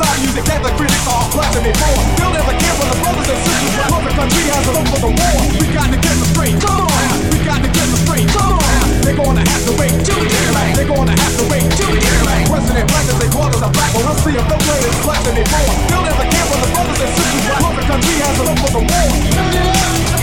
side music that the critics are blasting it for. Still there's a camp for the brothers and sisters. My mother country has a hope for the war. We got to get them straight. Come on. We got to get them straight. Come on. They're gonna have to wait till the daylight. They're gonna have to wait till the daylight. President black as they call us a black one. Let's see if the way is blasting it for. Still there's a camp for the brothers and sisters. My mother country has a hope for the war.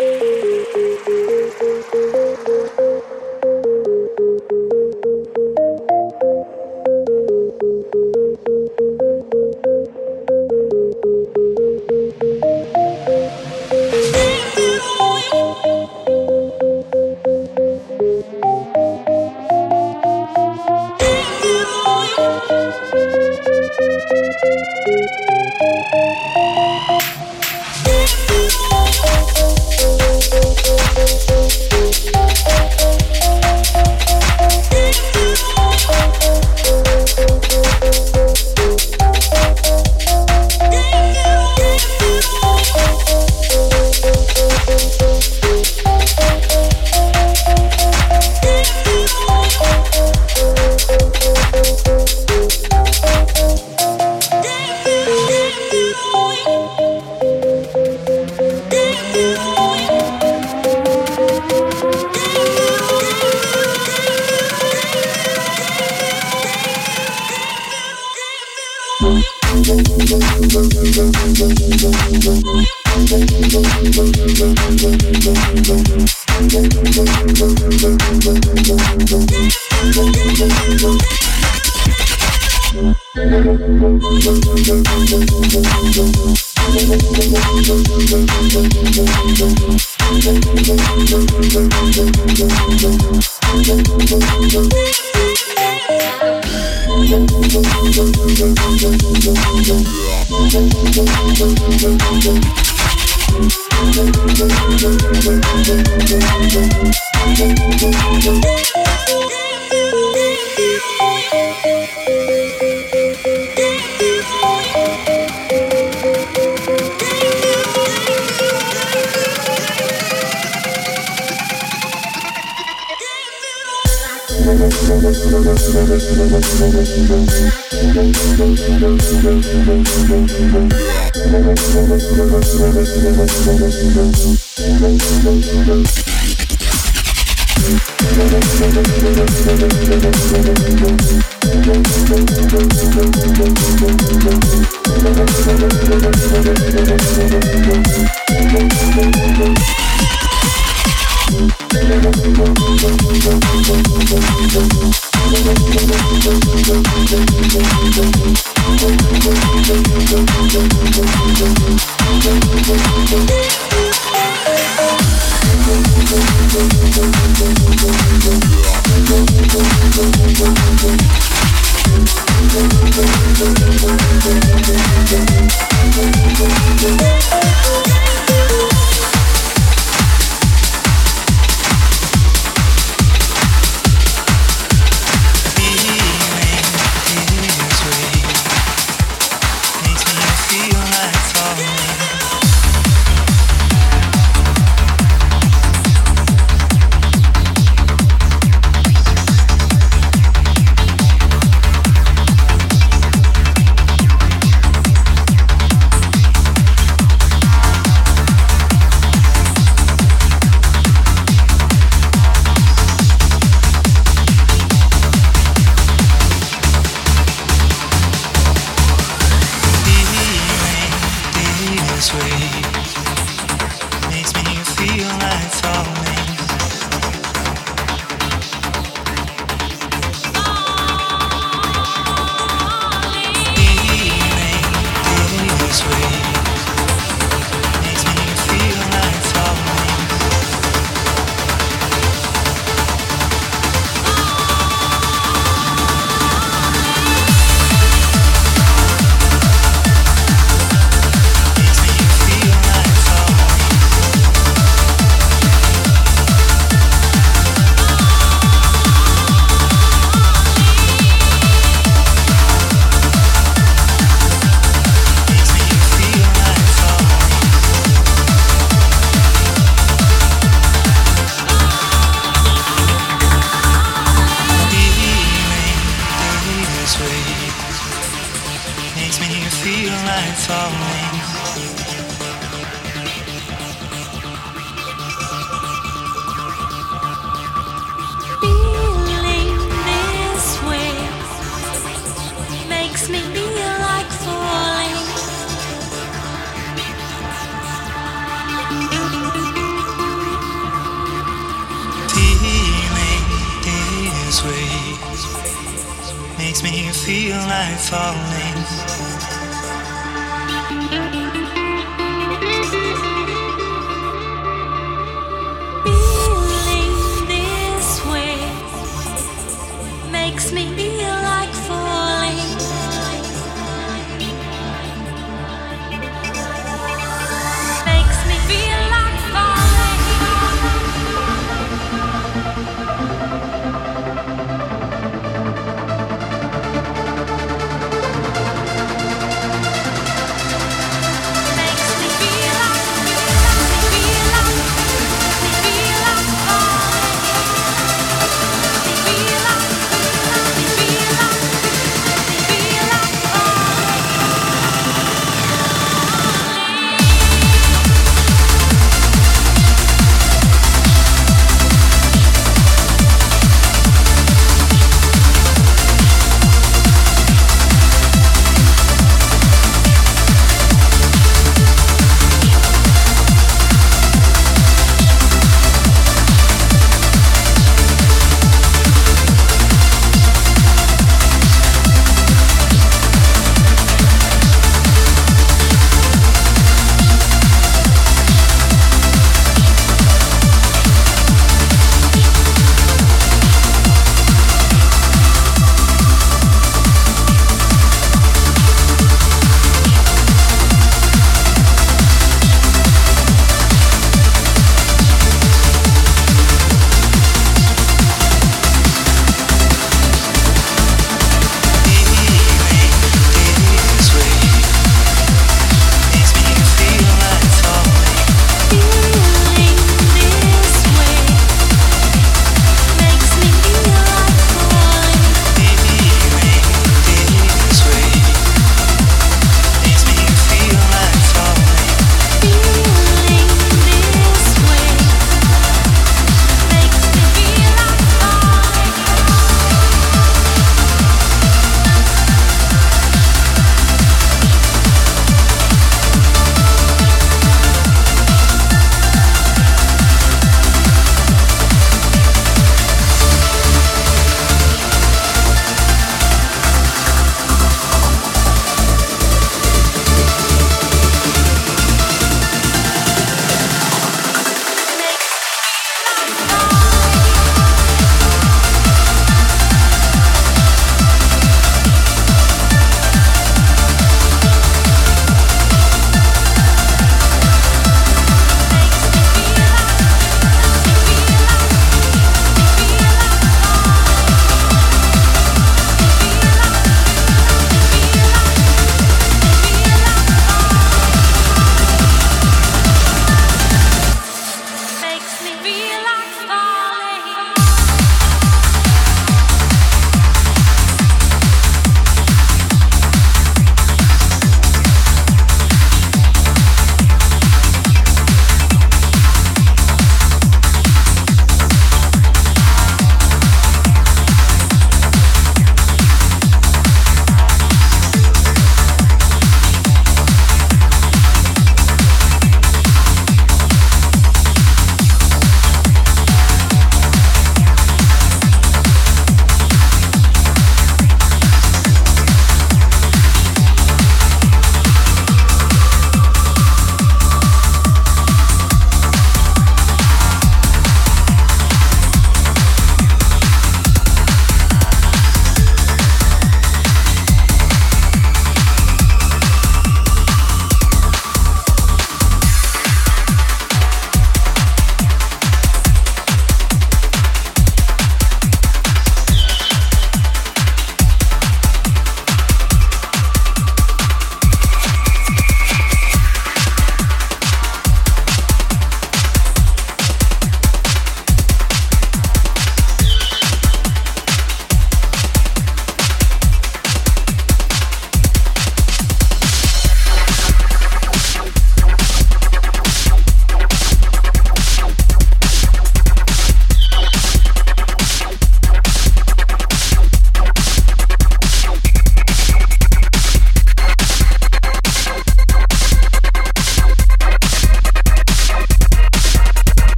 Thank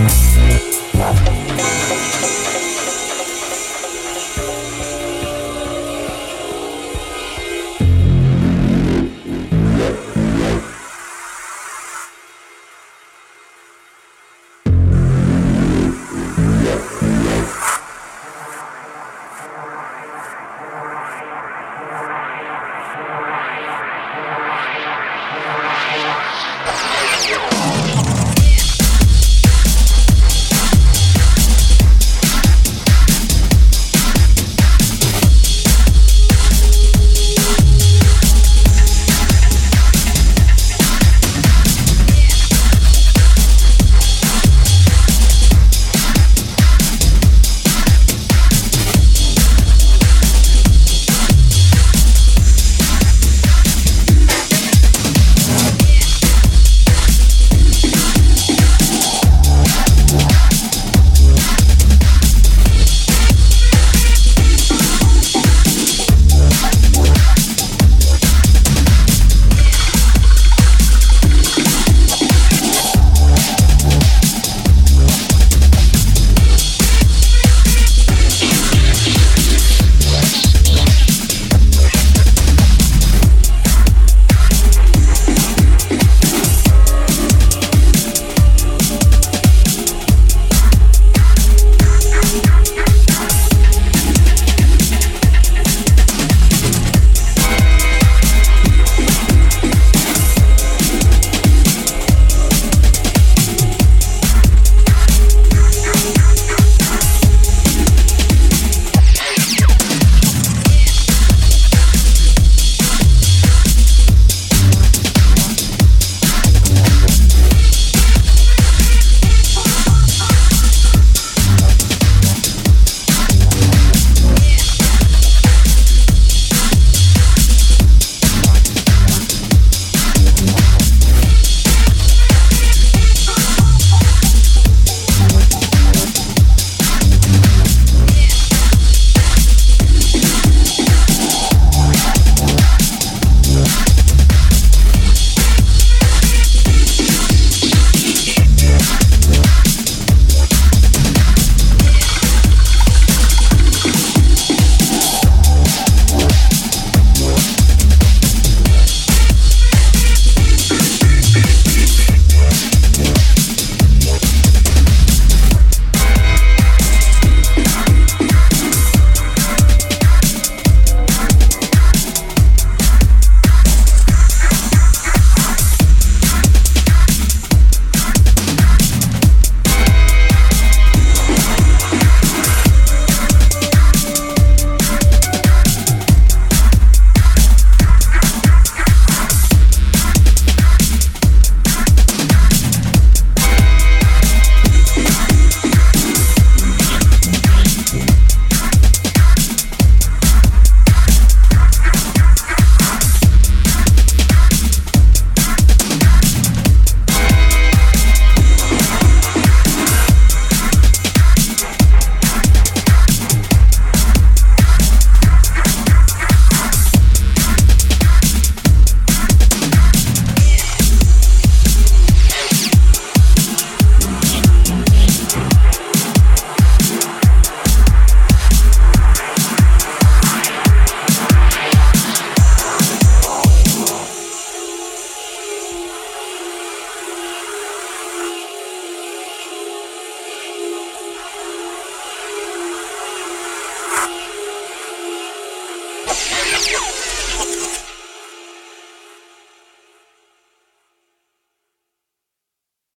Música